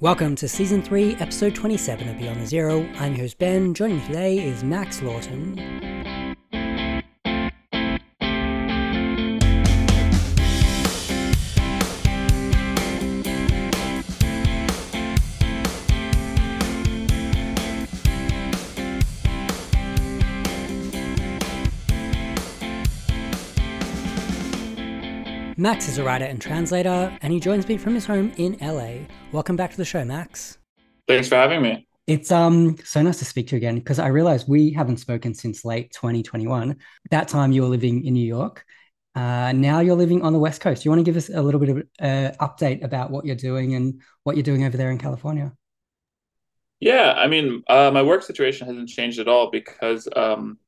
Welcome to Season 3, Episode 27 of Beyond the Zero. I'm your host Ben. Joining me today is Max Lawton. Max is a writer and translator, and he joins me from his home in LA. Welcome back to the show, Max. Thanks for having me. It's um so nice to speak to you again because I realize we haven't spoken since late 2021. That time you were living in New York. Uh, now you're living on the West Coast. Do you want to give us a little bit of an uh, update about what you're doing and what you're doing over there in California? Yeah, I mean, uh, my work situation hasn't changed at all because um,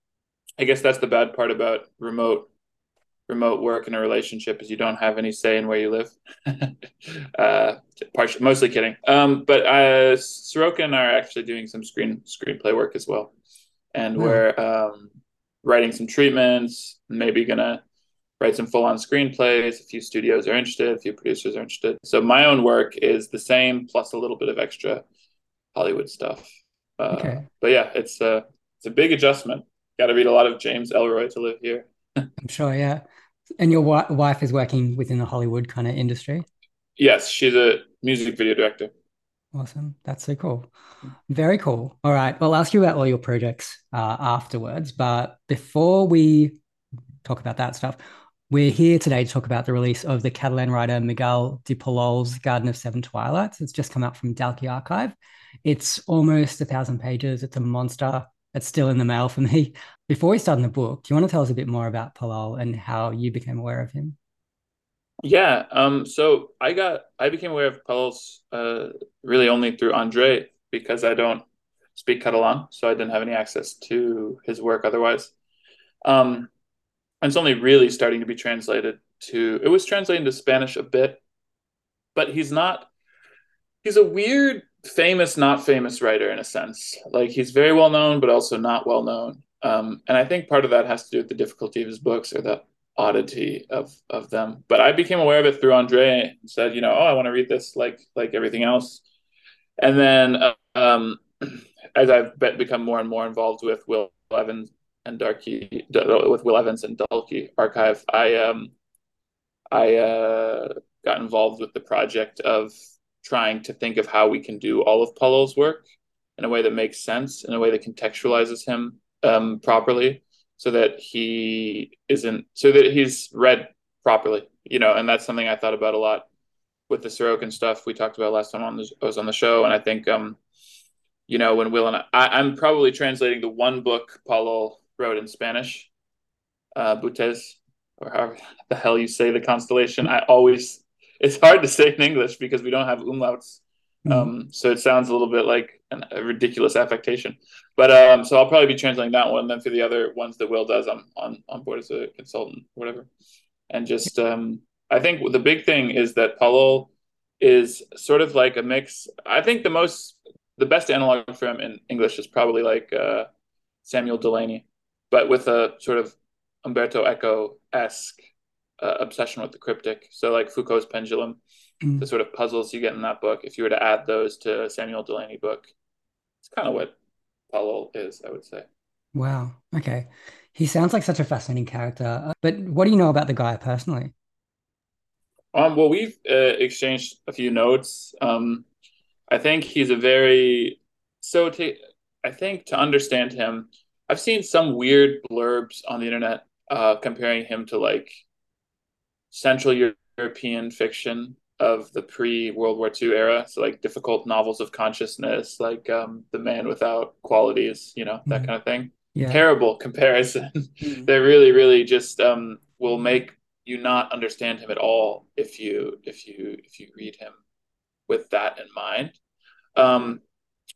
I guess that's the bad part about remote remote work in a relationship is you don't have any say in where you live. uh, partially, mostly kidding. Um, but uh, Soroka and I are actually doing some screen screenplay work as well, and mm. we're um, writing some treatments. Maybe gonna write some full on screenplays. A few studios are interested. A few producers are interested. So my own work is the same plus a little bit of extra Hollywood stuff. Uh, okay. But yeah, it's a it's a big adjustment. Got to read a lot of James Ellroy to live here. I'm sure, yeah. And your wife is working within the Hollywood kind of industry? Yes, she's a music video director. Awesome. That's so cool. Very cool. All right. Well, I'll ask you about all your projects uh, afterwards. But before we talk about that stuff, we're here today to talk about the release of the Catalan writer Miquel de Palol's Garden of Seven Twilights. It's just come out from Dalkey Archive. It's almost a thousand pages. It's a monster. It's still in the mail for me. Before we start in the book, do you want to tell us a bit more about Palol and how you became aware of him? Yeah. Um, so I got I became aware of Palol's uh, really only through Andre because I don't speak Catalan, so I didn't have any access to his work otherwise. Um, and it's only really starting to be translated to. It was translated into Spanish a bit, but he's not. He's a weird famous, not famous writer in a sense. Like he's very well known, but also not well known. Um, and I think part of that has to do with the difficulty of his books or the oddity of of them. But I became aware of it through Andre and said, you know, oh, I want to read this like like everything else. And then um, as I've become more and more involved with Will Evans and Dalkey, with Will Evans and Dalkey Archive, I um, I uh, got involved with the project of trying to think of how we can do all of Palol's work in a way that makes sense, in a way that contextualizes him um, properly, so that he isn't, so that he's read properly, you know. And that's something I thought about a lot with the Sorokin stuff we talked about last time on the, I was on the show, and I think, um, you know, when Will and I, I am probably translating the one book Palol wrote in Spanish, uh, Boötes, or however the hell you say the constellation. I always it's hard to say in English because we don't have umlauts. Mm-hmm. Um, so it sounds a little bit like an, a ridiculous affectation. But um, so I'll probably be translating that one. Then for the other ones that Will does, I'm on, on board as a consultant, whatever. And just, um, I think the big thing is that Palol is sort of like a mix. I think the most, the best analog for him in English is probably like uh, Samuel Delany, but with a sort of Umberto Eco esque uh, obsession with the cryptic. So like Foucault's pendulum, mm. the sort of puzzles you get in that book. If you were to add those to a Samuel Delany book, it's kind of what Palol is, I would say. Wow. Okay. He sounds like such a fascinating character. Uh, but what do you know about the guy personally? Um, well, we've uh, exchanged a few notes. Um, I think he's a very so. To, I think to understand him, I've seen some weird blurbs on the internet uh, comparing him to like Central European fiction of the pre World War II era. So like difficult novels of consciousness, like um, The Man Without Qualities, you know, that mm kind of thing. Yeah. Terrible comparison. mm that really, really just um, will make you not understand him at all if you if you if you read him with that in mind. Um,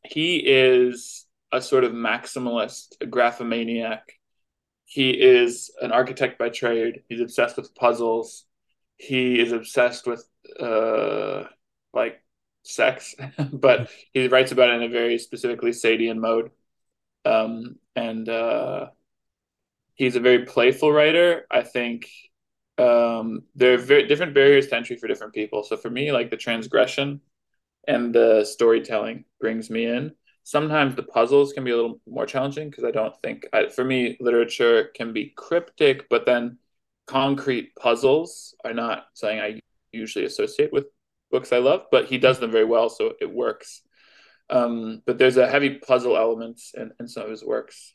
he is a sort of maximalist, a graphomaniac. He is an architect by trade. He's obsessed with puzzles he is obsessed with uh like sex, but he writes about it in a very specifically Sadian mode. Um, and uh, he's a very playful writer. I think um, there are very different barriers to entry for different people. So for me, like the transgression and the storytelling brings me in. Sometimes the puzzles can be a little more challenging because I don't think, I, for me, literature can be cryptic, but then concrete puzzles are not something I usually associate with books I love, but he does them very well, so it works. Um, but there's a heavy puzzle element in, in some of his works.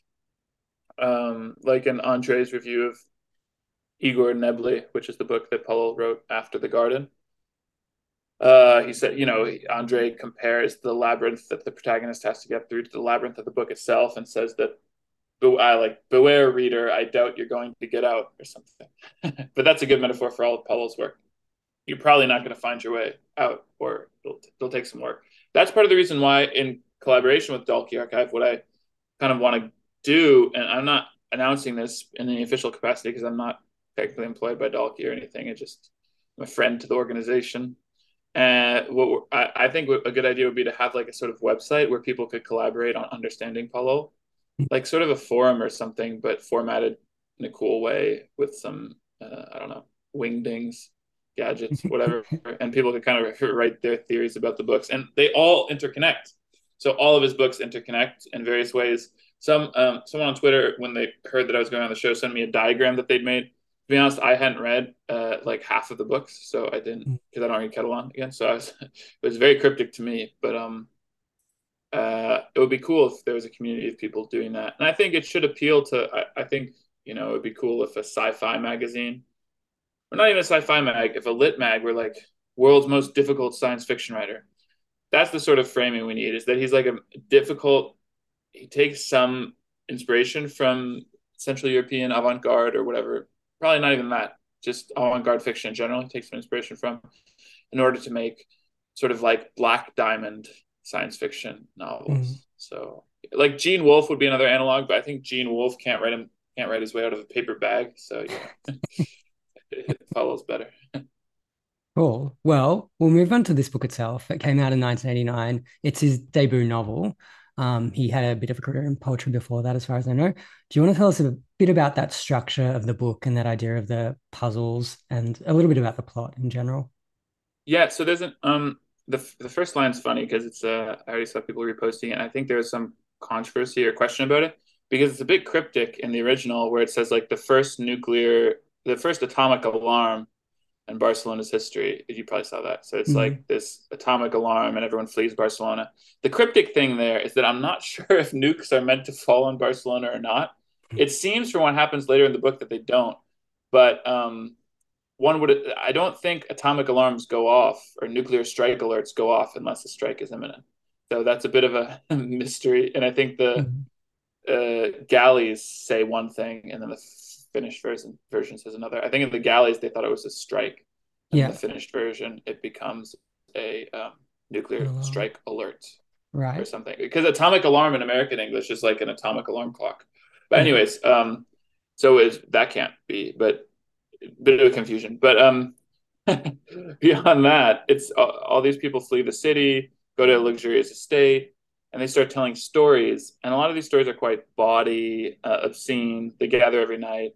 Um, like in Andre's review of Igur Neblí, which is the book that Palol wrote after The Garden. Uh, he said, you know, Andre compares the labyrinth that the protagonist has to get through to the labyrinth of the book itself and says that I like beware reader, I doubt you're going to get out or something. but that's a good metaphor for all of Palol's work. You're probably not going to find your way out or it'll, it'll take some work. That's part of the reason why in collaboration with Dalkey Archive, what I kind of want to do, and I'm not announcing this in any official capacity because I'm not technically employed by Dalkey or anything. I just I'm a friend to the organization. And what I, I think a good idea would be to have like a sort of website where people could collaborate on understanding Palol, like sort of a forum or something, but formatted in a cool way with some uh, I don't know wingdings, gadgets, whatever, and people could kind of write their theories about the books, and they all interconnect. So all of his books interconnect in various ways. Some um, someone on Twitter, when they heard that I was going on the show, sent me a diagram that they'd made be honest, I hadn't read uh, like half of the books, so I didn't because mm. I don't read Catalan again. So I was it was very cryptic to me, but um, uh, it would be cool if there was a community of people doing that, and I think it should appeal to. I, I think you know it would be cool if a sci-fi magazine, or not even a sci-fi mag, if a lit mag were like world's most difficult science fiction writer. That's the sort of framing we need. Is that he's like a difficult. He takes some inspiration from Central European avant-garde or whatever probably not even that, just avant-garde fiction in general. Takes some inspiration from in order to make sort of like black diamond science fiction novels. Mm. So like Gene Wolfe would be another analog, but I think Gene Wolfe can't write him can't write his way out of a paper bag. So yeah, it follows better. Cool. Well, we'll move on to this book itself. It came out in 1989. It's his debut novel. Um, he had a bit of a career in poetry before that, as far as I know. Do you want to tell us a bit about that structure of the book and that idea of the puzzles and a little bit about the plot in general? Yeah, so there's an um the the first line's funny because it's uh I already saw people reposting it. And I think there's some controversy or question about it because it's a bit cryptic in the original where it says like the first nuclear the first atomic alarm and Barcelona's history. You probably saw that. So it's mm-hmm. like this atomic alarm and everyone flees Barcelona. The cryptic thing there is that I'm not sure if nukes are meant to fall on Barcelona or not. It seems from what happens later in the book that they don't. But um, one would I don't think atomic alarms go off or nuclear strike alerts go off unless a strike is imminent. So that's a bit of a mystery. And I think the mm-hmm. uh, galleys say one thing and then the finished version version says another. I think in the galleys they thought it was a strike. In yeah. the finished version, it becomes a um, nuclear strike alert, right, or something. Because atomic alarm in American English is like an atomic alarm clock. But anyways, um, so is that can't be, but bit of confusion. But um, beyond that, it's all, all these people flee the city, go to a luxurious estate, and they start telling stories. And a lot of these stories are quite bawdy, uh, obscene. They gather every night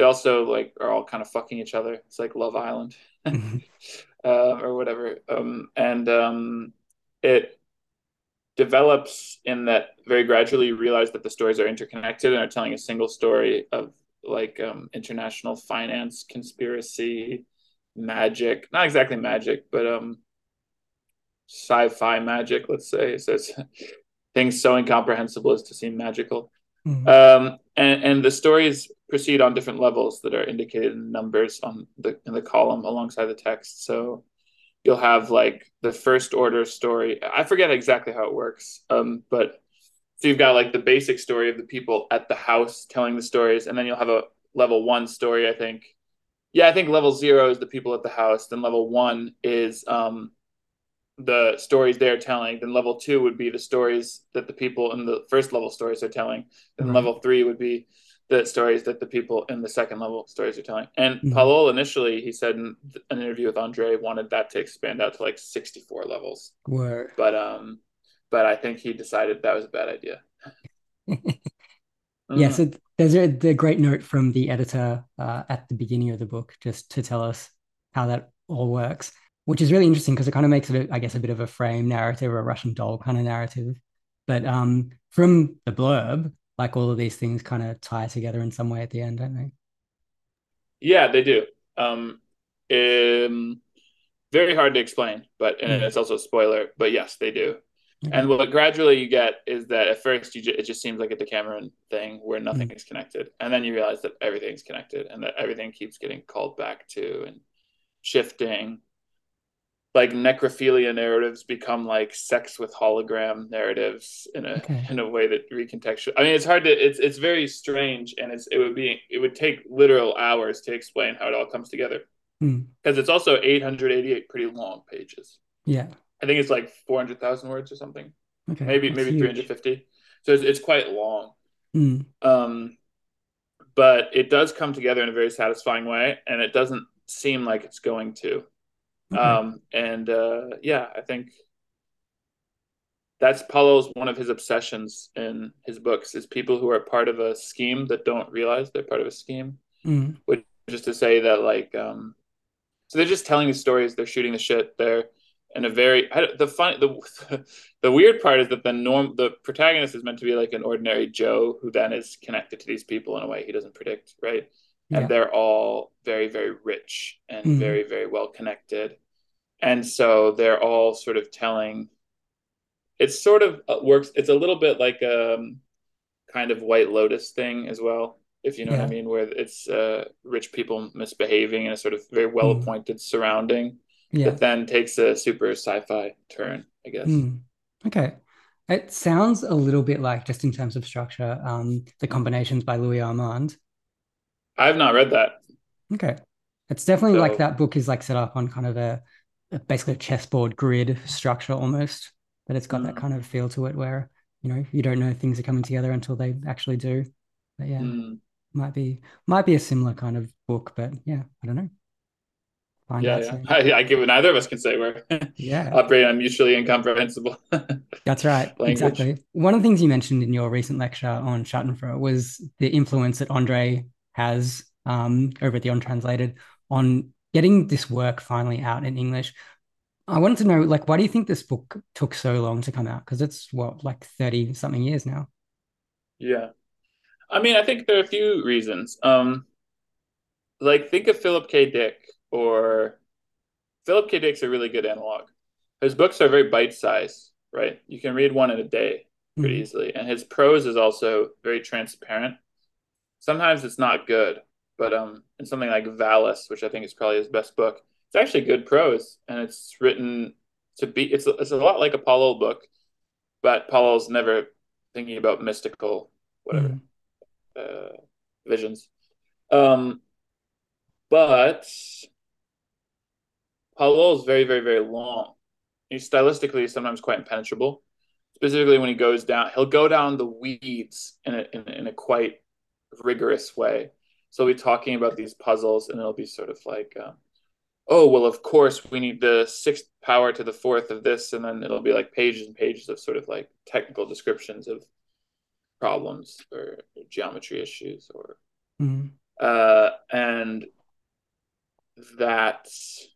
they also like are all kind of fucking each other. It's like Love Island uh, or whatever. Um, and um, it develops in that very gradually you realize that the stories are interconnected and are telling a single story of like um, international finance, conspiracy, magic. Not exactly magic, but um, sci-fi magic. Let's say so. It's things so incomprehensible as to seem magical. Mm-hmm. Um, and, and the stories proceed on different levels that are indicated in numbers on the in the column alongside the text. So you'll have like the first order story. I forget exactly how it works, um, but so you've got like the basic story of the people at the house telling the stories, and then you'll have a level one story. I think, yeah, I think level zero is the people at the house. Then level one is um, the stories they're telling. Then level two would be the stories that the people in the first level stories are telling. Then right. level three would be the stories that the people in the second level stories are telling. And mm-hmm. Palol initially, he said in an interview with Andre, wanted that to expand out to like 64 levels. Word. But um, but I think he decided that was a bad idea. yeah, so there's a the great note from the editor uh, at the beginning of the book, just to tell us how that all works. which is really interesting because it kind of makes it, a, I guess, a bit of a frame narrative or a Russian doll kind of narrative. But um, from the blurb, like all of these things kind of tie together in some way at the end, don't they? Yeah, they do. Um, um very hard to explain, but and mm. it's also a spoiler. But yes, they do. Mm-hmm. And what gradually you get is that at first you ju- it just seems like a Decameron thing where nothing mm. is connected, and then you realize that everything's connected and that everything keeps getting called back to and shifting. Like necrophilia narratives become like sex with hologram narratives in a okay. in a way that recontextual. I mean, it's hard to it's it's very strange, and it's it would be it would take literal hours to explain how it all comes together because mm. it's also 888 pretty long pages. Yeah. I think it's like 400,000 words or something. Okay. Maybe That's maybe huge. 350. So it's, it's quite long. Mm. Um, but it does come together in a very satisfying way, and it doesn't seem like it's going to. Okay. Um, and uh, yeah, I think that's Palol's one of his obsessions in his books is people who are part of a scheme that don't realize they're part of a scheme. Mm. Which is to say that like um, so they're just telling the stories, they're shooting the shit, they're in a very the fun the the weird part is that the norm the protagonist is meant to be like an ordinary Joe who then is connected to these people in a way he doesn't predict, right? Yeah. And they're all very very rich and mm. very very well connected, and so they're all sort of telling. It's sort of uh, works. It's a little bit like a um, kind of White Lotus thing as well, if you know yeah. what I mean, where it's uh, rich people misbehaving in a sort of very well appointed mm. surrounding yeah. that then takes a super sci-fi turn, I guess. Mm. Okay. It sounds a little bit like, just in terms of structure, um, the combinations by Louis Armand. I've not read that. Okay. It's definitely so, like that book is like set up on kind of a, a basically a chessboard grid structure almost, but it's got mm-hmm. that kind of feel to it where, you know, you don't know things are coming together until they actually do. But yeah, mm. might be might be a similar kind of book, but yeah, I don't know find yeah, yeah. I, I give it neither of us can say we're yeah operating on mutually incomprehensible. That's right. Exactly. One of the things you mentioned in your recent lecture on Schattenfroh was the influence that Andre has um, over at the Untranslated on getting this work finally out in English. I wanted to know, like, why do you think this book took so long to come out? Because it's what, like 30 something years now. Yeah. I mean, I think there are a few reasons. Um, like, think of Philip K. Dick or Philip K. Dick's a really good analog. His books are very bite sized, right? You can read one in a day pretty mm-hmm. easily. And his prose is also very transparent. Sometimes it's not good, but um in something like Valis, which I think is probably his best book, it's actually good prose and it's written to be it's it's a lot like a Palol book, but Palol's never thinking about mystical whatever mm uh, visions. Um but Palol is very, very, very long. He's stylistically sometimes quite impenetrable. Specifically, when he goes down, he'll go down the weeds in a, in, in a quite rigorous way. So we'll be talking about these puzzles, and it'll be sort of like, um, oh, well, of course, we need the sixth power to the fourth of this, and then it'll be like pages and pages of sort of like technical descriptions of problems or geometry issues, or mm-hmm. uh, and that's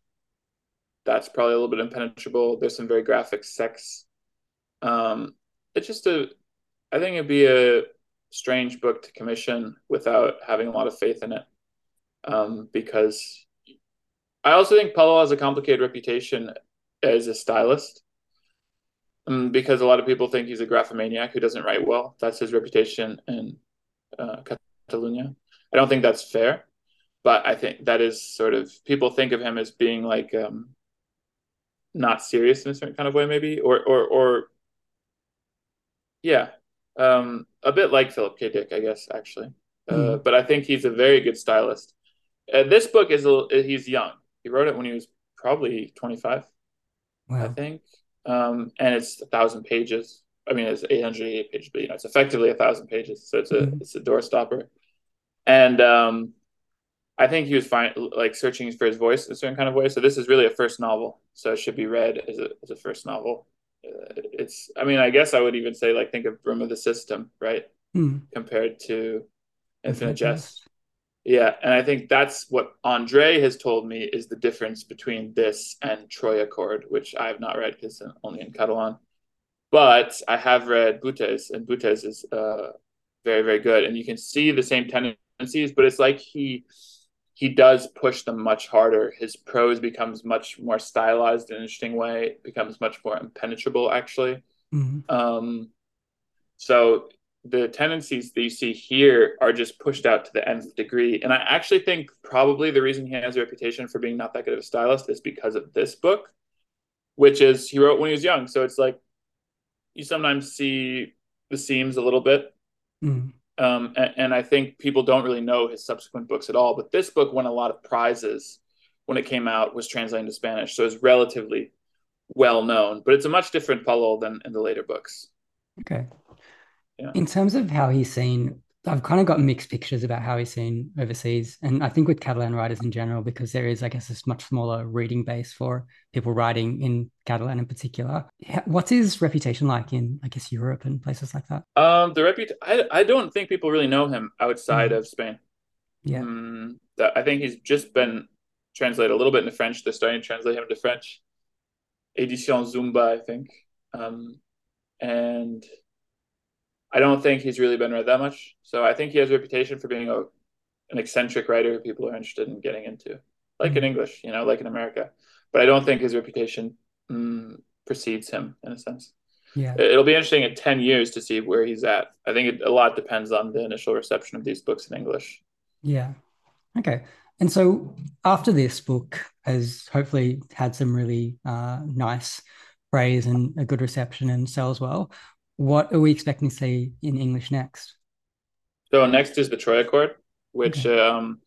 that's probably a little bit impenetrable. There's some very graphic sex. Um, it's just a, I think it'd be a strange book to commission without having a lot of faith in it. Um, because I also think Palol has a complicated reputation as a stylist. Um, because a lot of people think he's a graphomaniac who doesn't write well. That's his reputation in uh, Catalonia. I don't think that's fair, but I think that is sort of people think of him as being like um, not serious in a certain kind of way, maybe, or or or yeah, um, a bit like Philip K. Dick, I guess, actually. Uh, mm. But I think he's a very good stylist. Uh, this book is a, he's young. He wrote it when he was probably twenty five, wow. I think, um, and it's a thousand pages. I mean, it's eight hundred eighty pages, but you know, it's effectively a thousand pages, so it's a mm. it's a doorstopper. And um, I think he was fine, like searching for his voice in a certain kind of way. So this is really a first novel, so it should be read as a as a first novel. It's, I mean, I guess I would even say like think of Broom of the System, right? Hmm. Compared to Infinite Jest. Yeah, and I think that's what Andre has told me is the difference between this and Troiacord, which I have not read because only in Catalan. But I have read Boötes, and Boötes is uh, very, very good. And you can see the same tendencies, but it's like he he does push them much harder. His prose becomes much more stylized in an interesting way. It becomes much more impenetrable, actually. Mm-hmm. Um, so the tendencies that you see here are just pushed out to the nth degree. And I actually think probably the reason he has a reputation for being not that good of a stylist is because of this book, which is he wrote when he was young. So it's like you sometimes see the seams a little bit. Mm. Um, and, and, I think people don't really know his subsequent books at all. But this book won a lot of prizes when it came out, was translated to Spanish. So it's relatively well known, but it's a much different Palol than in the later books. Okay. Yeah. In terms of how he's seen, I've kind of got mixed pictures about how he's seen overseas. And I think with Catalan writers in general, because there is, I guess, this much smaller reading base for people writing in Catalan in particular. What's his reputation like in, I guess, Europe and places like that? Um, the reputation, I, I don't think people really know him outside mm. of Spain. Yeah. Um, I think he's just been translated a little bit into French. They're starting to translate him into French. Edition Zulma, I think. Um, and I don't think he's really been read that much. So I think he has a reputation for being a an eccentric writer who people are interested in getting into, like in English, you know, like in America. But I don't think his reputation mm, precedes him in a sense. Yeah, it'll be interesting in ten years to see where he's at. I think it, a lot depends on the initial reception of these books in English. Yeah. Okay. And so after this book has hopefully had some really uh, nice praise and a good reception and sells well, what are we expecting to see in English next? So next is the Troiacord, which okay. um,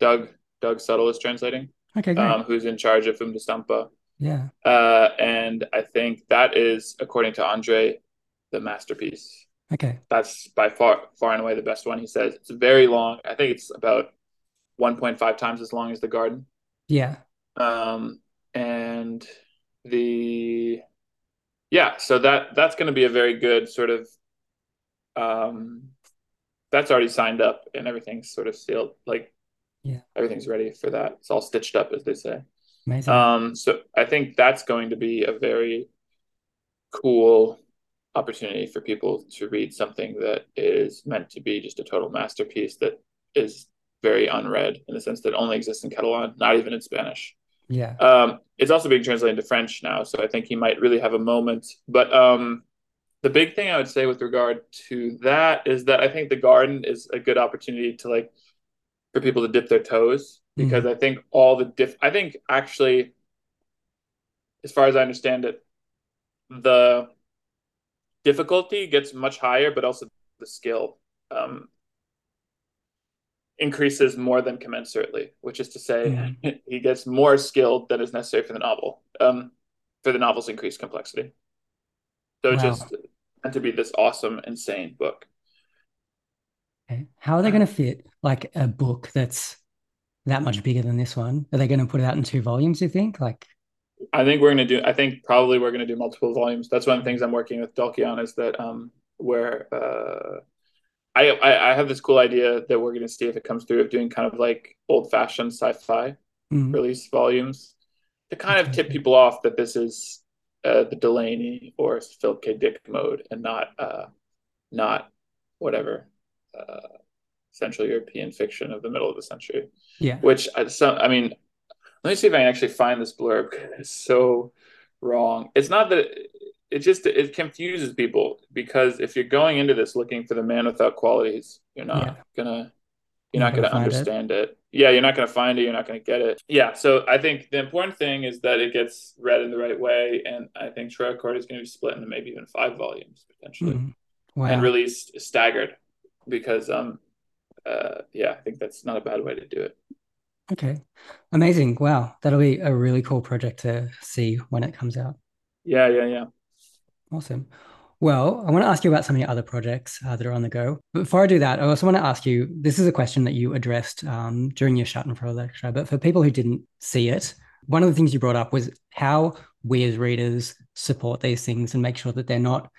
Doug Doug Suttle is translating. Okay, great. Um, who's in charge of Fum d'Estampa. Yeah. Uh, and I think that is, according to Andre, the masterpiece. Okay. That's by far far and away the best one. He says it's very long. I think it's about 1.5 times as long as the garden. Yeah. Um, and the yeah, so that that's going to be a very good sort of um, that's already signed up and everything's sort of sealed. Like, yeah, everything's ready for that. It's all stitched up, as they say. Amazing. Um, so I think that's going to be a very cool opportunity for people to read something that is meant to be just a total masterpiece that is very unread in the sense that only exists in Catalan, not even in Spanish. Yeah. Um, it's also being translated into French now, so I think he might really have a moment. But um, the big thing I would say with regard to that is that I think the garden is a good opportunity to like for people to dip their toes because mm. I think all the diff. I think actually, as far as I understand it, the difficulty gets much higher, but also the skill. Um, increases more than commensurately, which is to say, mm. he gets more skilled than is necessary for the novel, um, for the novel's increased complexity. So wow. just meant to be this awesome, insane book. Okay. How are they going to fit like a book that's that much bigger than this one? Are they going to put it out in two volumes? You think? Like, I think we're going to do. I think probably we're going to do multiple volumes. That's one of the things I'm working with Dalkey on is that um, where uh, I, I, I have this cool idea that we're going to see if it comes through of doing kind of like old fashioned sci-fi mm-hmm. release volumes to kind of tip people off that this is uh, the Delany or Philip K. Dick mode and not uh, not whatever uh, Central European fiction of the middle of the century. Yeah, which I, uh, some I mean, let me see if I can actually find this blurb. It's so wrong. It's not that it just it confuses people because if you're going into this looking for the man without qualities, you're not yeah. gonna you're, not, gonna, gonna understand it. it. Yeah, you're not gonna find it. You're not gonna get it. Yeah. So I think the important thing is that it gets read in the right way, and I think Troiacord is going to be split into maybe even five volumes potentially, mm. wow. and released staggered because um uh yeah I think that's not a bad way to do it. Okay, amazing! Wow, that'll be a really cool project to see when it comes out. Yeah, yeah, yeah. Awesome. Well, I want to ask you about some of your other projects uh, that are on the go. But before I do that, I also want to ask you this is a question that you addressed um, during your Schattenfroh lecture. But for people who didn't see it, one of the things you brought up was how we as readers support these things and make sure that they're not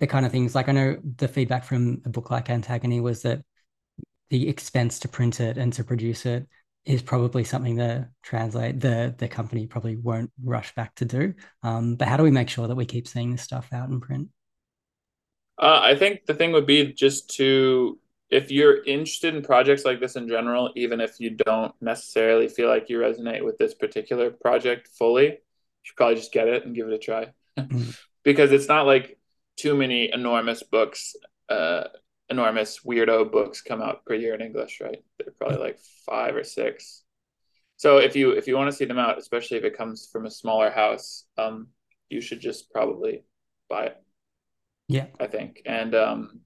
the kind of things like I know the feedback from a book like Antagony was that the expense to print it and to produce it is probably something the translate the the company probably won't rush back to do. Um, but how do we make sure that we keep seeing this stuff out in print? Uh, I think the thing would be just to if you're interested in projects like this in general, even if you don't necessarily feel like you resonate with this particular project fully, you should probably just get it and give it a try. mm. Because it's not like too many enormous books, uh, enormous weirdo books come out per year in English, right? They're probably like five or six. So if you if you want to see them out, especially if it comes from a smaller house, um, you should just probably buy it. Yeah, I think, and um,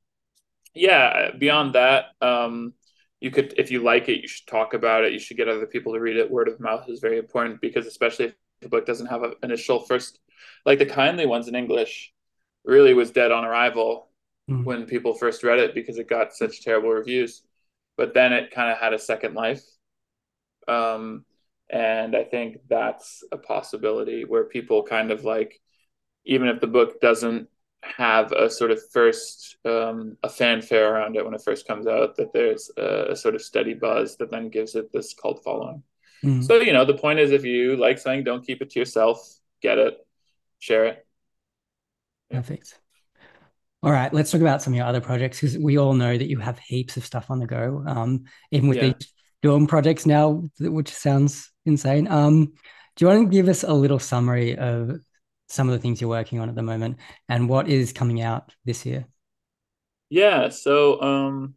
yeah, beyond that, um, you could, if you like it, you should talk about it. You should get other people to read it. Word of mouth is very important because, especially if the book doesn't have an initial first, like the kindly ones in English, really was dead on arrival mm. when people first read it because it got such terrible reviews. But then it kind of had a second life. Um, and I think that's a possibility where people kind of like, even if the book doesn't have a sort of first um, a fanfare around it when it first comes out that there's a, a sort of steady buzz that then gives it this cult following mm. so you know the point is if you like something don't keep it to yourself get it share it perfect all right let's talk about some of your other projects because we all know that you have heaps of stuff on the go um, even with yeah. these film projects now which sounds insane um, do you want to give us a little summary of some of the things you're working on at the moment and what is coming out this year? Yeah, so um,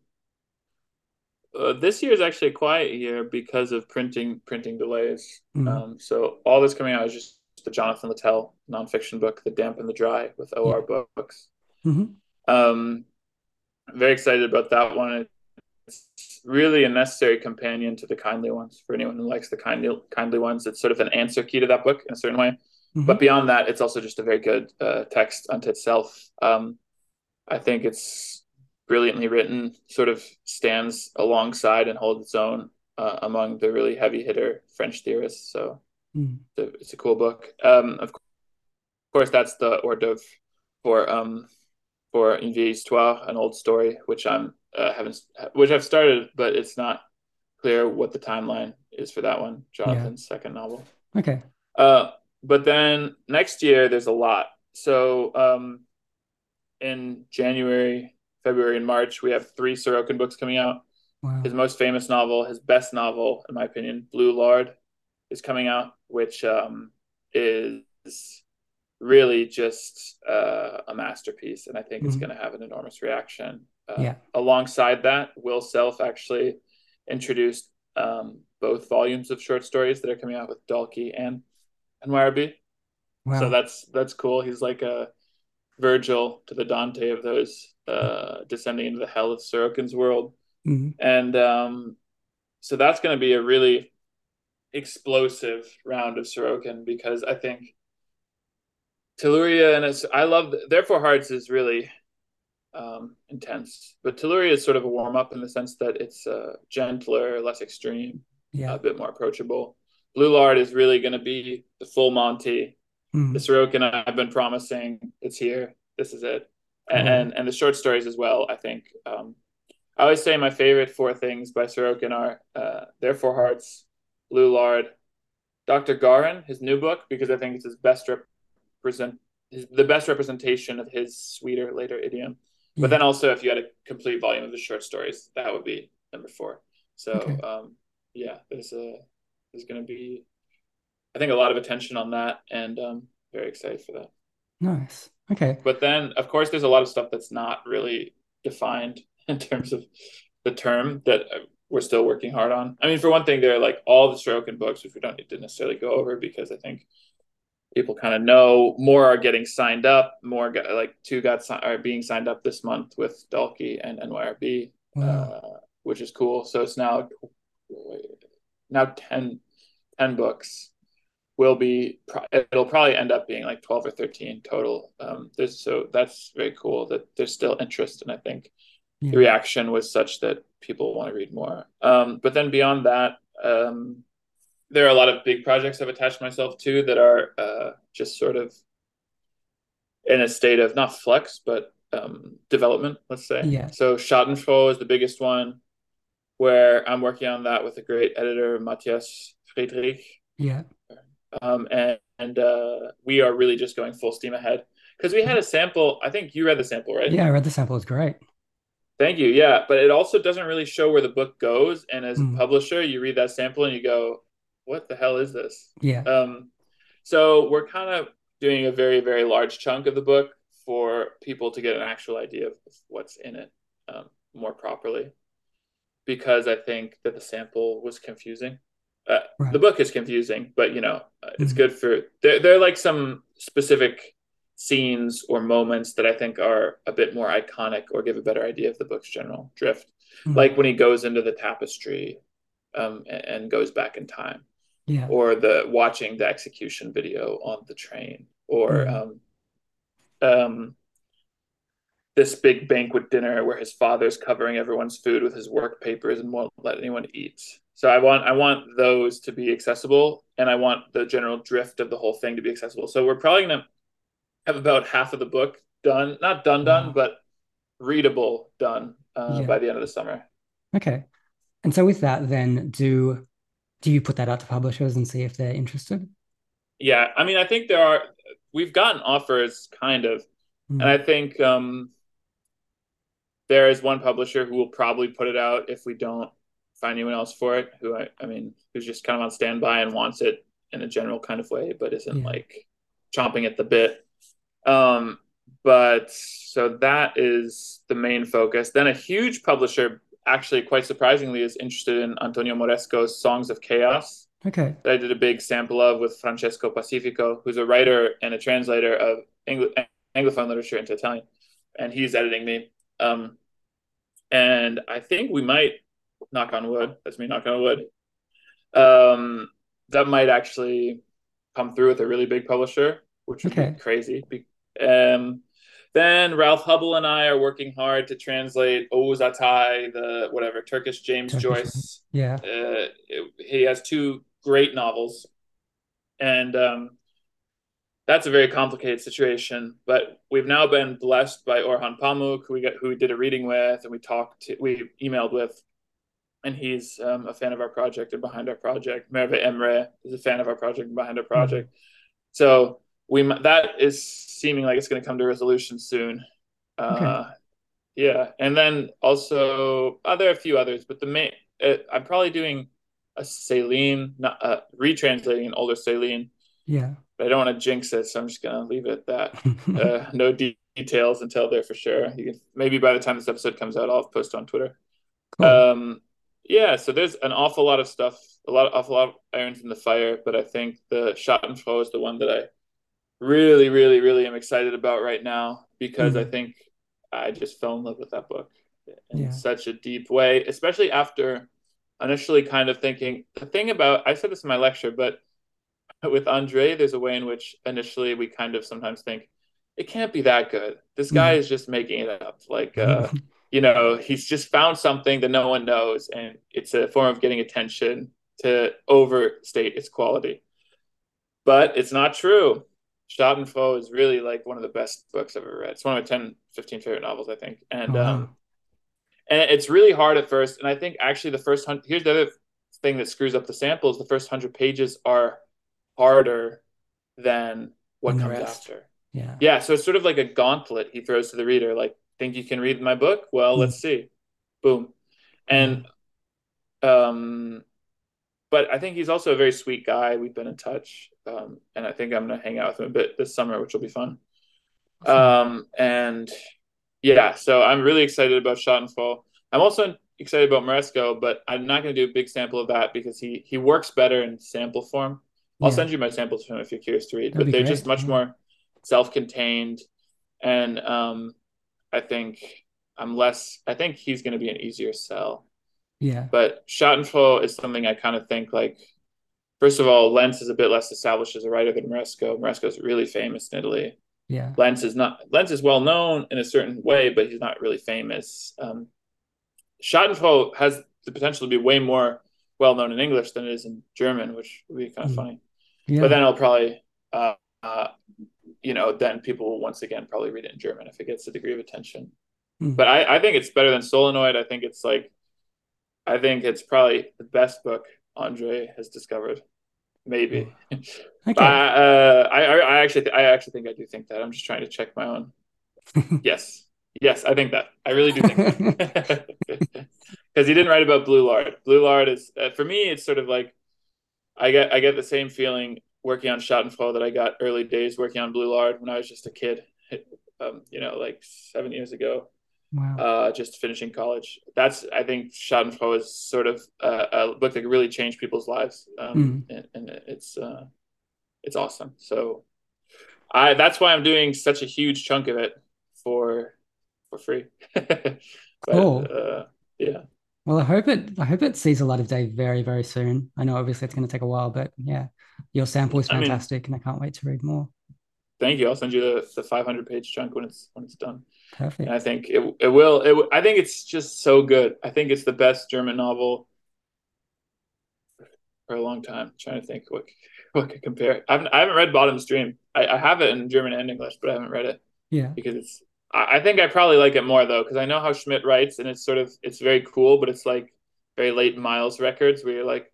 uh, this year is actually a quiet year because of printing printing delays. Mm-hmm. Um, so all that's coming out is just the Jonathan Littell nonfiction book, The Damp and the Dry, with OR yeah. Books. Mm-hmm. Um, very excited about that one. It's really a necessary companion to the kindly ones for anyone who likes the kindly kindly ones. It's sort of an answer key to that book in a certain way. Mm-hmm. But beyond that, it's also just a very good uh, text unto itself. Um, I think it's brilliantly written, sort of stands alongside and holds its own uh, among the really heavy hitter French theorists. So mm. it's, a, it's, a, cool book. Um, of course, that's the hors d'oeuvre for um, for Une vieille histoire, an old story, which I'm uh, haven't which I've started, but it's not clear what the timeline is for that one. Jonathan's yeah. second novel. Okay. Uh, but then next year there's a lot. So um, in January, February, and March, we have three Sorokin books coming out. Wow. His most famous novel, his best novel, in my opinion, Blue Lard, is coming out, which um, is really just uh, a masterpiece, and I think mm-hmm. it's going to have an enormous reaction. Uh, yeah. Alongside that, Will Self actually introduced um, both volumes of short stories that are coming out with Dalkey and NYRB. Wow. So that's that's cool. He's like a Virgil to the Dante of those uh, descending into the hell of Sorokin's world. Mm-hmm. And um, so that's going to be a really explosive round of Sorokin because I think Telluria and it's, I love, Their Four Hearts is really um, intense, but Telluria is sort of a warm up in the sense that it's uh, gentler, less extreme, yeah. a bit more approachable. Blue Lard is really going to be the full Monty. Mm. The Sorokin I've been promising, it's here. This is it. And, and, and the short stories as well. I think um, I always say my favorite four things by Sorokin are uh, Their Four Hearts, Blue Lard, Dr. Garin, his new book, because I think it's his best represent his, the best representation of his sweeter later idiom. Yeah. But then also, if you had a complete volume of the short stories, that would be number four. So okay. um, yeah, there's a there's going to be, I think, a lot of attention on that, and um, very excited for that. Nice. Okay. But then, of course, there's a lot of stuff that's not really defined in terms of the term that uh, we're still working hard on. I mean, for one thing, there are like all the Sorokin books, which we don't need to necessarily go over because I think people kind of know more are getting signed up. More got, like two got are being signed up this month with Dalkey and NYRB, wow. uh, which is cool. So it's now now 10 10 books will be it'll probably end up being like 12 or 13 total um there's so that's very cool that there's still interest and i think yeah. the reaction was such that people want to read more um but then beyond that um there are a lot of big projects i've attached myself to that are uh just sort of in a state of not flux but um development let's say yeah so Schattenfroh is the biggest one where I'm working on that with a great editor, Matthias Friedrich. Yeah. Um, and and uh, we are really just going full steam ahead because we had a sample. I think you read the sample, right? Yeah, I read the sample. It's great. Thank you. Yeah, but it also doesn't really show where the book goes. And as Mm. a publisher, you read that sample and you go, "What the hell is this?" Yeah. Um, so we're kind of doing a very, very large chunk of the book for people to get an actual idea of what's in it um, more properly, because I think that the sample was confusing. Uh, Right. the book is confusing, but you know, uh, it's Mhm. good for there. There are like some specific scenes or moments that I think are a bit more iconic or give a better idea of the book's general drift. Mm. Like when he goes into the tapestry um, and, and goes back in time Yeah. or the watching the execution video on the train or Mhm. um, um, this big banquet dinner where his father's covering everyone's food with his work papers and won't let anyone eat. So I want I want those to be accessible and I want the general drift of the whole thing to be accessible. So we're probably gonna have about half of the book done, not done done, Wow. but readable done uh, Yeah. by the end of the summer. Okay. And so with that, then do do you put that out to publishers and see if they're interested? Yeah, I mean I think there are we've gotten offers kind of Mm. And I think um, there is one publisher who will probably put it out if we don't find anyone else for it. Who I, I mean, who's just kind of on standby and wants it in a general kind of way, but isn't Yeah. like chomping at the bit. Um, but so that is the main focus. Then a huge publisher, actually, quite surprisingly, is interested in Antonio Moresco's Songs of Chaos Okay. that I did a big sample of with Francesco Pacifico, who's a writer and a translator of Anglo- Anglophone literature into Italian, and he's editing me. Um, and I think we might knock on wood. That's me knocking on wood. Um, that might actually come through with a really big publisher, which would Okay. be crazy. Be- Um, then Ralph Hubbell and I are working hard to translate Oğuz Atay, the whatever Turkish James Turkish, Joyce Yeah. uh, it- he has two great novels, and um, that's a very complicated situation. But we've now been blessed by Orhan Pamuk, who we got, who we did a reading with, and we talked, to, we emailed with, and he's um, a fan of our project and behind our project. Merve Emre is a fan of our project and behind our project. So we that is seeming like it's going to come to resolution soon. Uh, Yeah, and then also uh, there are a few others, but the main uh, I'm probably doing a Céline, not uh, retranslating an older Céline. Yeah. but I don't want to jinx it, so I'm just gonna leave it at that. Uh, no de- details until there for sure. You can maybe by the time this episode comes out, I'll post on Twitter. Cool. Um, yeah, so there's an awful lot of stuff, a lot, awful lot of irons in the fire, but I think the Schattenfroh is the one that I really, really, really am excited about right now because I Mhm. think I just fell in love with that book in Yeah. such a deep way, especially after initially kind of thinking the thing about I said this in my lecture, but with Andre, there's a way in which initially we kind of sometimes think it can't be that good. This guy Mhm. is just making it up. Like uh you know, he's just found something that no one knows, and it's a form of getting attention to overstate its quality. But it's not true. Schattenfroh is really like one of the best books I've ever read. It's one of my 10, 15 favorite novels, I think. And Oh, wow. um, and it's really hard at first. And I think actually the first hundred here's the other thing that screws up the samples. The first hundred pages are harder than what comes rest. after. Yeah. Yeah, so it's sort of like a gauntlet he throws to the reader. Like, think you can read my book? Well, Mm. let's see. Boom. And um but I think he's also a very sweet guy. We've been in touch. Um, and I think I'm gonna hang out with him a bit this summer, which will be fun. Um, and yeah, so I'm really excited about Schattenfroh. I'm also excited about Moresco, but I'm not going to do a big sample of that because he he works better in sample form. I'll Yeah. send you my samples to him if you're curious to read, That'd but they're great, just much yeah. more self-contained, and um, I think I'm less. I think he's going to be an easier sell. Yeah. But Schattenfroh is something I kind of think like. First of all, Lentz is a bit less established as a writer than Moresco. Moresco is really famous in Italy. Yeah. Lentz is not Lentz is well known in a certain way, but he's not really famous. Um, Schattenfroh has the potential to be way more well known in English than it is in German, which would be kind of Mm. funny. Yeah. But then I'll probably, uh, uh, you know, then people will once again probably read it in German if it gets a degree of attention. Mm. But I, I think it's better than Solenoid. I think it's like I think it's probably the best book Andre has discovered. Maybe. Okay. uh, I I actually I actually think I do think that. I'm just trying to check my own. yes. Yes, I think that. I really do think that. Because he didn't write about Blue Lard. Blue Lard is uh, for me. It's sort of like I get I get the same feeling working on Schattenfroh that I got early days working on Blue Lard when I was just a kid. Um, you know, like seven years ago. Wow. Uh, just finishing college. That's I think Schattenfroh is sort of uh, a book that really changed people's lives, um, mm. and, and, it's uh, it's awesome. So, I that's why I'm doing such a huge chunk of it for for free. but, cool. Uh, yeah. Well, I hope it. I hope it sees a light of day very, very soon. I know, obviously, it's going to take a while, but yeah, your sample is fantastic, I mean, and I can't wait to read more. Thank you. I'll send you the, the 500 page chunk when it's when it's done. Perfect. And I think it, it will. It, I think it's just so good. I think it's the best German novel for a long time. I'm trying to think what what could compare. I haven't, I haven't read Bottom's Dream. I, I have it in German and English, but I haven't read it. Yeah. Because it's. I, I think I probably like it more though, because I know how Schmidt writes, and it's sort of it's very cool, but it's like very late Miles records where you're like,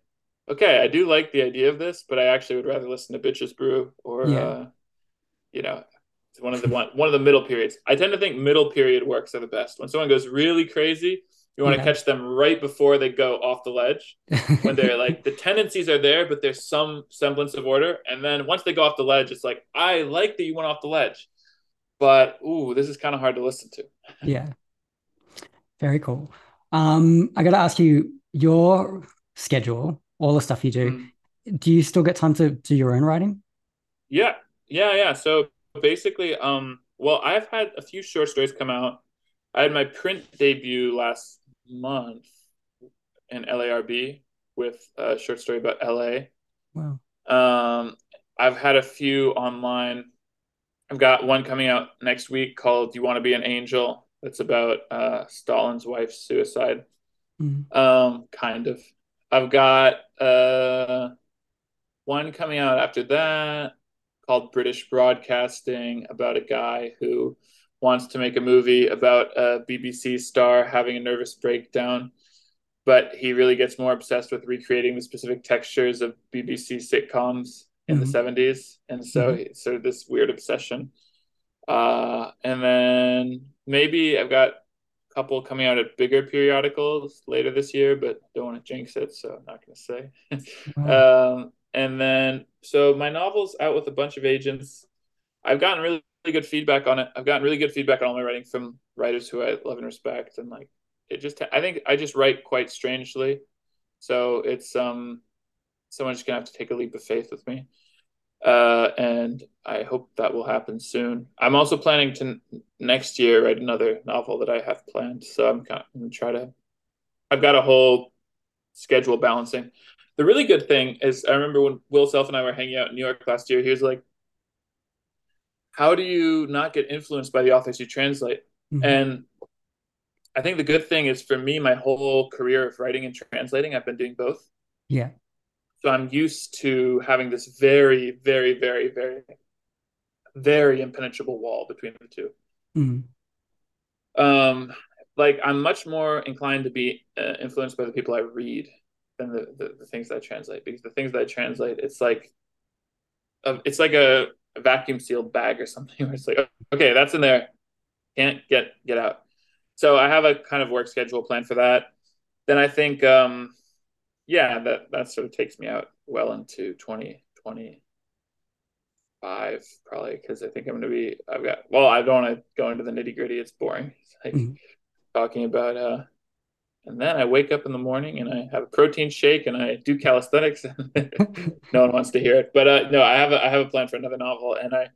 okay, I do like the idea of this, but I actually would rather listen to Bitches Brew or. Yeah. Uh, you know, it's one of the one, one of the middle periods. I tend to think middle period works are the best. When someone goes really crazy, you want yeah. to catch them right before they go off the ledge. when they're like the tendencies are there, but there's some semblance of order. And then once they go off the ledge, it's like, I like that you went off the ledge. But ooh, this is kind of hard to listen to. yeah. Very cool. Um, I gotta ask you, your schedule, all the stuff you do, mm. do you still get time to do your own writing? Yeah, yeah, yeah. So basically, um, well, I've had a few short stories come out. I had my print debut last month in LARB with a short story about LA. Wow. Um, I've had a few online. I've got one coming out next week called "You Want to Be an Angel." That's about uh, Stalin's wife's suicide. Mm. Um, kind of. I've got uh, one coming out after that called British Broadcasting about a guy who wants to make a movie about a BBC star having a nervous breakdown, but he really gets more obsessed with recreating the specific textures of BBC sitcoms in mm-hmm. the 70s. And so mm-hmm. sort of this weird obsession. Uh, and then maybe I've got a couple coming out at bigger periodicals later this year, but don't want to jinx it, so I'm not going to say. Um, and then so my novel's out with a bunch of agents. I've gotten really, really good feedback on it. I've gotten really good feedback on all my writing from writers who I love and respect, and like it just I think I just write quite strangely, so it's um someone's just gonna have to take a leap of faith with me. Uh, and I hope that will happen soon. I'm also planning to next year write another novel that I have planned. So I'm going to try to. I've got a whole schedule balancing the really good thing is I remember when Will Self and I were hanging out in New York last year, he was like, How do you not get influenced by the authors you translate? Mm-hmm. And I think the good thing is for me, my whole career of writing and translating, I've been doing both. Yeah. So I'm used to having this very, very, very, very, very impenetrable wall between the 2 mm-hmm. Um, like I'm much more inclined to be uh, influenced by the people I read than the, the, the, things that I translate because the things that I translate, it's like, a, it's like a, a vacuum sealed bag or something where it's like, okay, that's in there, can't get get out. So I have a kind of work schedule plan for that. Then I think, um, yeah, that that sort of takes me out well into twenty twenty five probably because I think I'm going to be. I've got. Well, I don't want to go into the nitty gritty. It's boring. It's like mm-hmm. talking about uh and then I wake up in the morning and I have a protein shake and I do calisthenics. no one wants to hear it, but uh, no, I have a, I have a plan for another novel, and I'm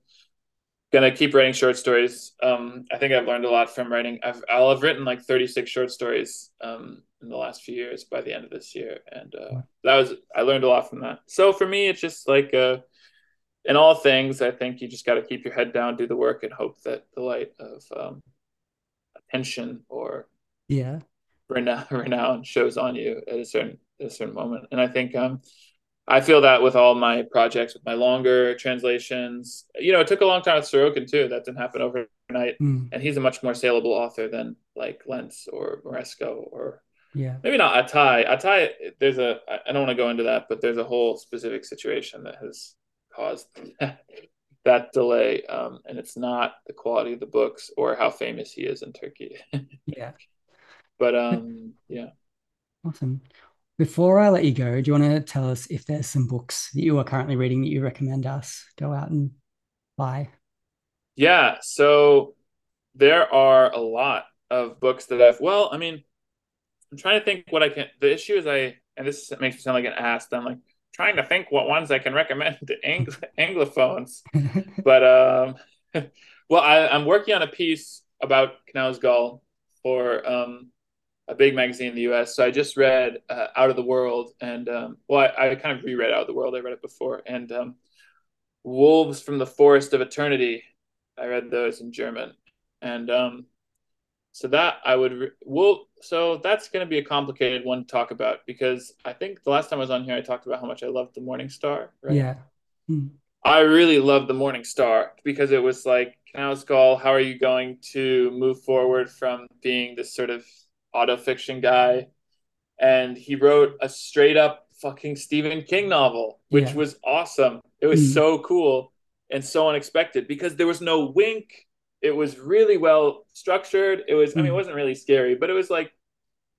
gonna keep writing short stories. Um, I think I've learned a lot from writing. I've I'll have written like 36 short stories um, in the last few years by the end of this year, and uh, that was I learned a lot from that. So for me, it's just like uh, in all things, I think you just got to keep your head down, do the work, and hope that the light of um, attention or yeah renown, renown shows on you at a certain at a certain moment. And I think um, I feel that with all my projects, with my longer translations. You know, it took a long time with Sorokin too. That didn't happen overnight. Mm. And he's a much more saleable author than like Lentz or Moresco or Yeah. maybe not Atay. Atay, there's a I don't want to go into that, but there's a whole specific situation that has caused that delay, um, and it's not the quality of the books or how famous he is in Turkey. Yeah. But um, yeah. Awesome. Before I let you go, do you want to tell us if there's some books that you are currently reading that you recommend us go out and buy? Yeah, so there are a lot of books that I've well, I mean, I'm trying to think what I can the issue is I and this makes me sound like an ass, I'm like trying to think what ones I can recommend to Angl- anglophones. But um well, I, I'm working on a piece about Knausgård for um a big magazine in the US. So I just read uh, Out of the World and um well I, I kind of reread Out of the World. I read it before and um Wolves from the Forest of Eternity. I read those in German, and um, so that I would re- well, so that's going to be a complicated one to talk about because I think the last time I was on here, I talked about how much I loved the Morning Star. Right? Yeah. Hmm. I really loved the Morning Star because it was like, Knausgård, how are you going to move forward from being this sort of auto fiction guy? And he wrote a straight up fucking Stephen King novel, which Yeah. was awesome. It was Mm. so cool and so unexpected because there was no wink. It was really well structured. It was, I mean, it Mm. wasn't really scary, but it was like,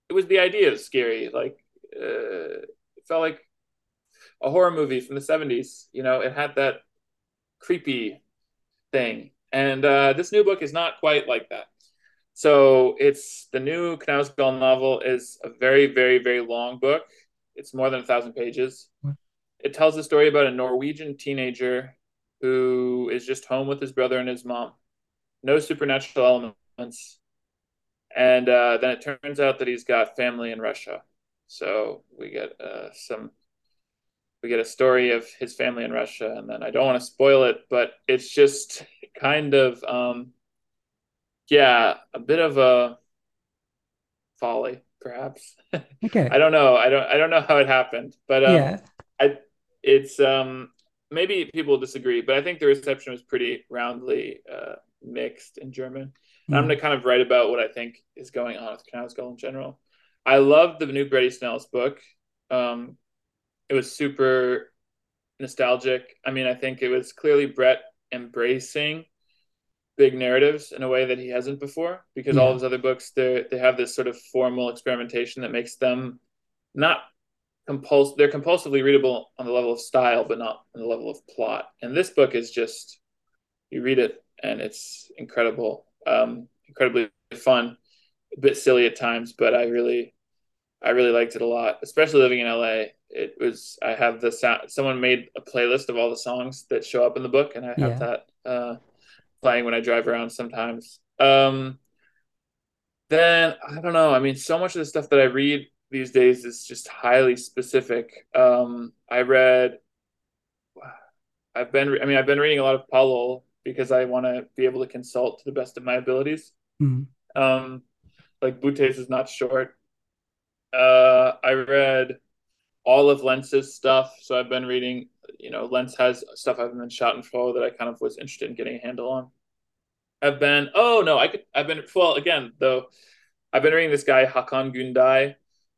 it was the idea of scary. Like, uh, it felt like a horror movie from the 70s. You know, it had that creepy thing. And uh, this new book is not quite like that. So it's the new Knausgård novel is a very, very, very long book. It's more than a thousand pages. It tells the story about a Norwegian teenager who is just home with his brother and his mom. No supernatural elements. And uh, then it turns out that he's got family in Russia. So we get uh, some we get a story of his family in Russia, and then I don't want to spoil it, but it's just kind of um, yeah, a bit of a folly, perhaps. Okay. I don't know. I don't I don't know how it happened, but um, Yeah. I it's um maybe people will disagree, but I think the reception was pretty roundly uh, mixed in German. And I'm Mm. going to kind of write about what I think is going on with Knausgård in general. I love the new Bret Easton Ellis's book. Um, it was super nostalgic. I mean, I think it was clearly Brett embracing big narratives in a way that he hasn't before because all of his other books they they have this sort of formal experimentation that makes them not compuls they're compulsively readable on the level of style but not on the level of plot. And this book is just you read it and it's incredible. Um incredibly fun, a bit silly at times, but I really I really liked it a lot, especially living in LA. It was I have the sound. Someone made a playlist of all the songs that show up in the book, and I have Yeah. that uh, playing when I drive around sometimes. Um, then I don't know. I mean, so much of the stuff that I read these days is just highly specific. Um, I read. I've been. I mean, I've been reading a lot of Palol because I want to be able to consult to the best of my abilities. Mm. Um, like Boötes is not short. Uh, I read all of Lentz's stuff, so I've been reading. You know, Lentz has stuff I've been shot and flow that I kind of was interested in getting a handle on. I've been. Oh no, I could. I've been. Well, again though, I've been reading this guy Hakan Günday,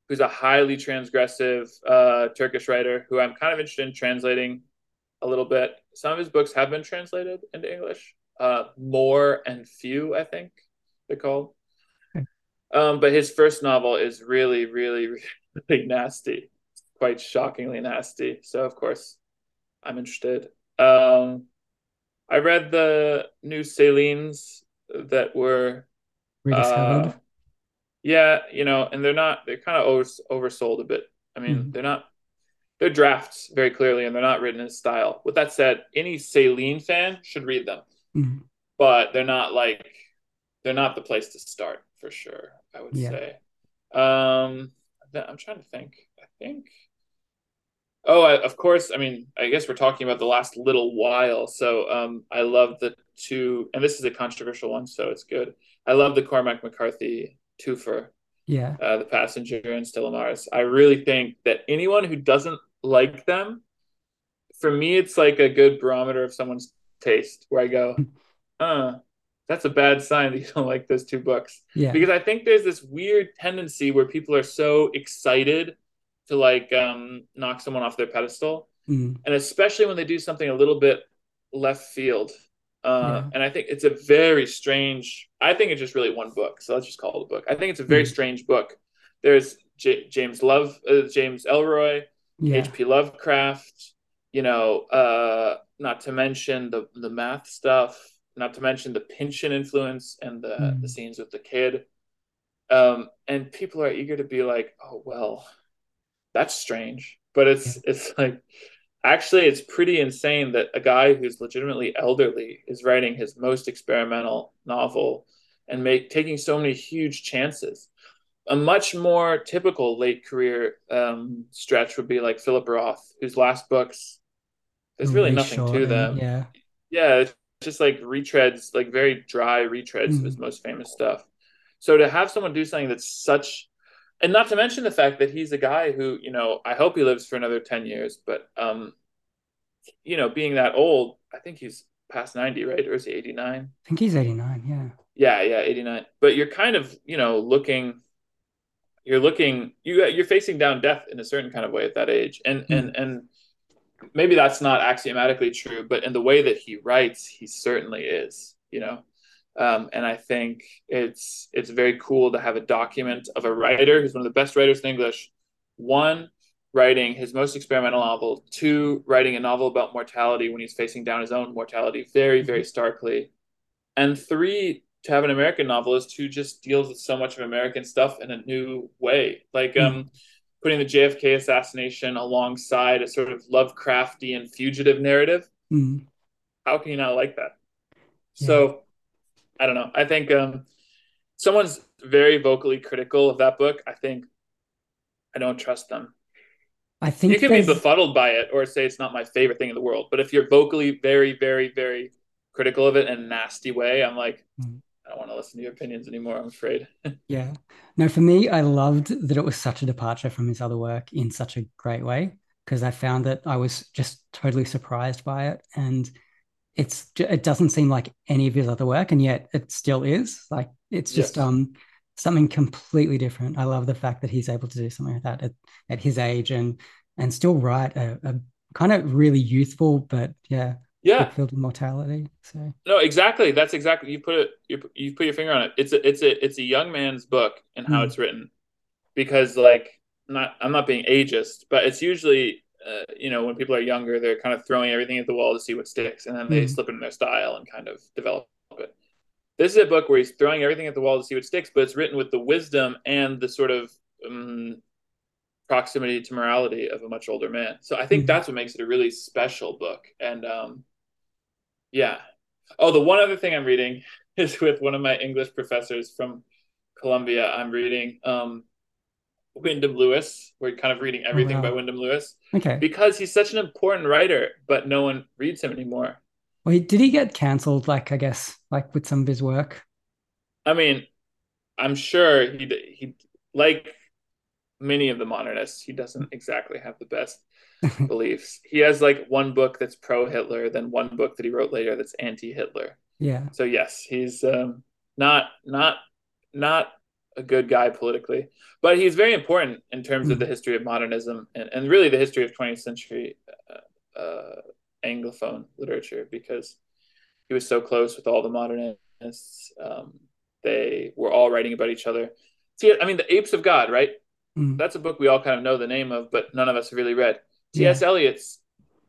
who's a highly transgressive uh, Turkish writer who I'm kind of interested in translating a little bit. Some of his books have been translated into English. Uh, More and Few, I think they're called. Okay. Um, but his first novel is really, really, really nasty, quite shockingly nasty. So of course, I'm interested. Um, I read the new Célines that were, Rediscovered. uh, yeah, you know, and they're not, they're kind of over, oversold a bit. I mean, Mhm. they're not, they're drafts very clearly, and they're not written in style. With that said, any Céline fan should read them, Mm. but they're not like, they're not the place to start for sure. I would Yeah. say. Um, I'm trying to think. I think. Oh, I, of course. I mean, I guess we're talking about the last little while. So, um, I love the two, and this is a controversial one, so it's good. I love the Cormac McCarthy twofer, Yeah. uh, the Passenger and Stella Maris. I really think that anyone who doesn't like them, for me, it's like a good barometer of someone's taste. Where I go, uh, that's a bad sign that you don't like those two books. Yeah. Because I think there's this weird tendency where people are so excited to like um, knock someone off their pedestal, mm. and especially when they do something a little bit left field. Uh, yeah. And I think it's a very strange. I think it's just really one book, so let's just call it a book. I think it's a very mm. strange book. There's J- James Love, uh, James Ellroy, H.P. Lovecraft. You know, uh, not to mention the the math stuff. Not to mention the Pynchon influence and the mm. the scenes with the kid. Um, and people are eager to be like, oh well, that's strange. But it's yeah. it's like actually it's pretty insane that a guy who's legitimately elderly is writing his most experimental novel and make taking so many huge chances a much more typical late career um, stretch would be like philip roth whose last books there's really, really nothing to them yeah yeah it's just like retreads like very dry retreads mm. of his mm. most famous stuff so to have someone do something that's such and not to mention the fact that he's a guy who you know i hope he lives for another 10 years but um you know being that old i think he's past 90 right? Or is he 89 i think he's 89 yeah. Yeah yeah 89 but you're kind of you know looking you're looking you you're facing down death in a certain kind of way at that age. And mm. and and maybe that's not axiomatically true but in the way that he writes he certainly is you know um, and I think it's it's very cool to have a document of a writer who's one of the best writers in English. One, writing his most experimental novel. Two, writing a novel about mortality when he's facing down his own mortality very, very starkly. And three, to have an American novelist who just deals with so much of American stuff in a new way. Like mm. um, putting the JFK assassination alongside a sort of Lovecraftian fugitive narrative. Mm. How can you not like that? Yeah. So I don't know. I think um, someone's very vocally critical of that book. I think I don't trust them. I think you can be befuddled by it or say it's not my favorite thing in the world. But if you're vocally very, very, very critical of it in a nasty way, I'm like, mm. I don't want to listen to your opinions anymore. I'm afraid. yeah. No, for me, I loved that it was such a departure from his other work in such a great way because I found that I was just totally surprised by it and it's it doesn't seem like any of his other work and yet it still is. Like it's just yes. um something completely different. I love the fact that he's able to do something like that at, at his age and and still write a, a kind of really youthful but yeah yeah. filled with mortality so. No exactly. That's exactly you put it you, you put your finger on it. It's a it's a it's a young man's book and how mm. it's written because like not i'm not being ageist but it's usually uh, you know, when people are younger, they're kind of throwing everything at the wall to see what sticks, and then they mm. slip into their style and kind of develop it. This is a book where he's throwing everything at the wall to see what sticks, but it's written with the wisdom and the sort of um, proximity to morality of a much older man. So I think mm. that's what makes it a really special book. And um, yeah. Oh, the one other thing I'm reading is with one of my English professors from Columbia. I'm reading um, Wyndham Lewis. We're kind of reading everything oh, wow. by Wyndham Lewis. Okay. Because he's such an important writer, but no one reads him anymore. Well, did he get cancelled? Like, I guess, like with some of his work. I mean, I'm sure he he like many of the modernists. He doesn't exactly have the best beliefs. He has like one book that's pro Hitler, then one book that he wrote later that's anti Hitler. Yeah. So yes, he's um, not not not a good guy politically, but he's very important in terms of the hmm. history of modernism and, and really the history of 20th century uh, uh, Anglophone literature because he was so close with all the modernists. Um, they were all writing about each other. See, I mean, The Apes of God, right? Mm-hmm. That's a book we all kind of know the name of, but none of us have really read. T.S. Yeah. Eliot's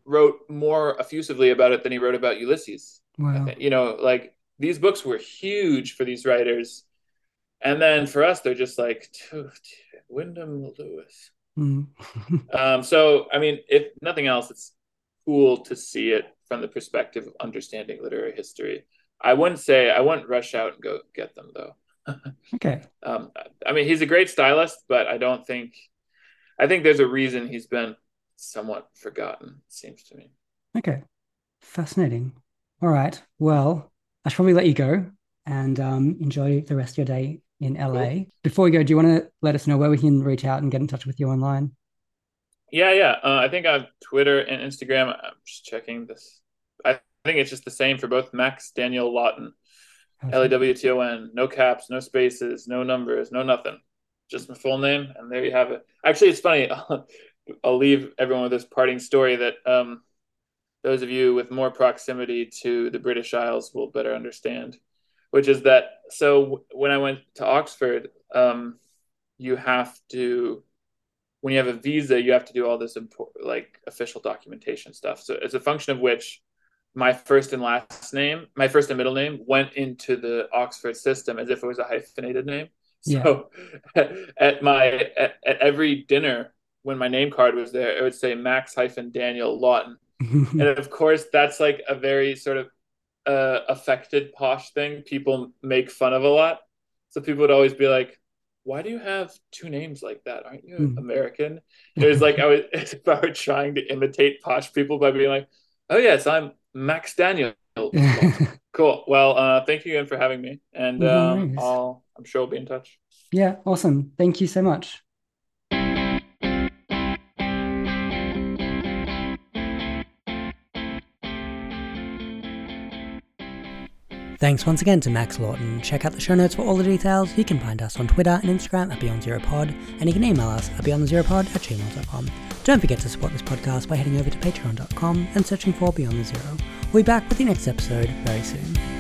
wrote more effusively about it than he wrote about Ulysses. Wow. You know, like these books were huge for these writers and then for us, they're just like Wyndham Lewis. Mm. um, so, I mean, if nothing else, it's cool to see it from the perspective of understanding literary history. I wouldn't say I wouldn't rush out and go get them though. okay. Um, I mean, he's a great stylist, but I don't think. I think there's a reason he's been somewhat forgotten. It seems to me. Okay, fascinating. All right. Well, I should probably let you go and um, enjoy the rest of your day in LA. Cool. Before we go, do you want to let us know where we can reach out and get in touch with you online? Yeah, yeah. Uh, I think I have Twitter and Instagram. I'm just checking this. I think it's just the same for both Max Daniel Lawton. L A W T O N, no caps, no spaces, no numbers, no nothing. Just my full name, and there you have it. Actually, it's funny. I'll leave everyone with this parting story that um, those of you with more proximity to the British Isles will better understand, which is that so when I went to Oxford, um, you have to when you have a visa, you have to do all this important, like official documentation stuff. So as a function of which my first and last name, my first and middle name went into the Oxford system as if it was a hyphenated name. So yeah. at my at, at, every dinner when my name card was there, it would say Max hyphen Daniel Lawton. and of course that's like a very sort of uh, affected posh thing people make fun of a lot. So people would always be like, why do you have two names like that? Aren't you mm. American? It was like I was if I were trying to imitate posh people by being like, oh yes, I'm Max Daniel. cool. Well, uh, thank you again for having me, and um, I'll I'm sure we'll be in touch. Yeah, awesome. Thank you so much. Thanks once again to Max Lawton. Check out the show notes for all the details. You can find us on Twitter and Instagram at Beyond Zero Pod, and you can email us at beyondthezeropod at gmail.com. Don't forget to support this podcast by heading over to patreon.com and searching for Beyond the Zero. We'll be back with the next episode very soon.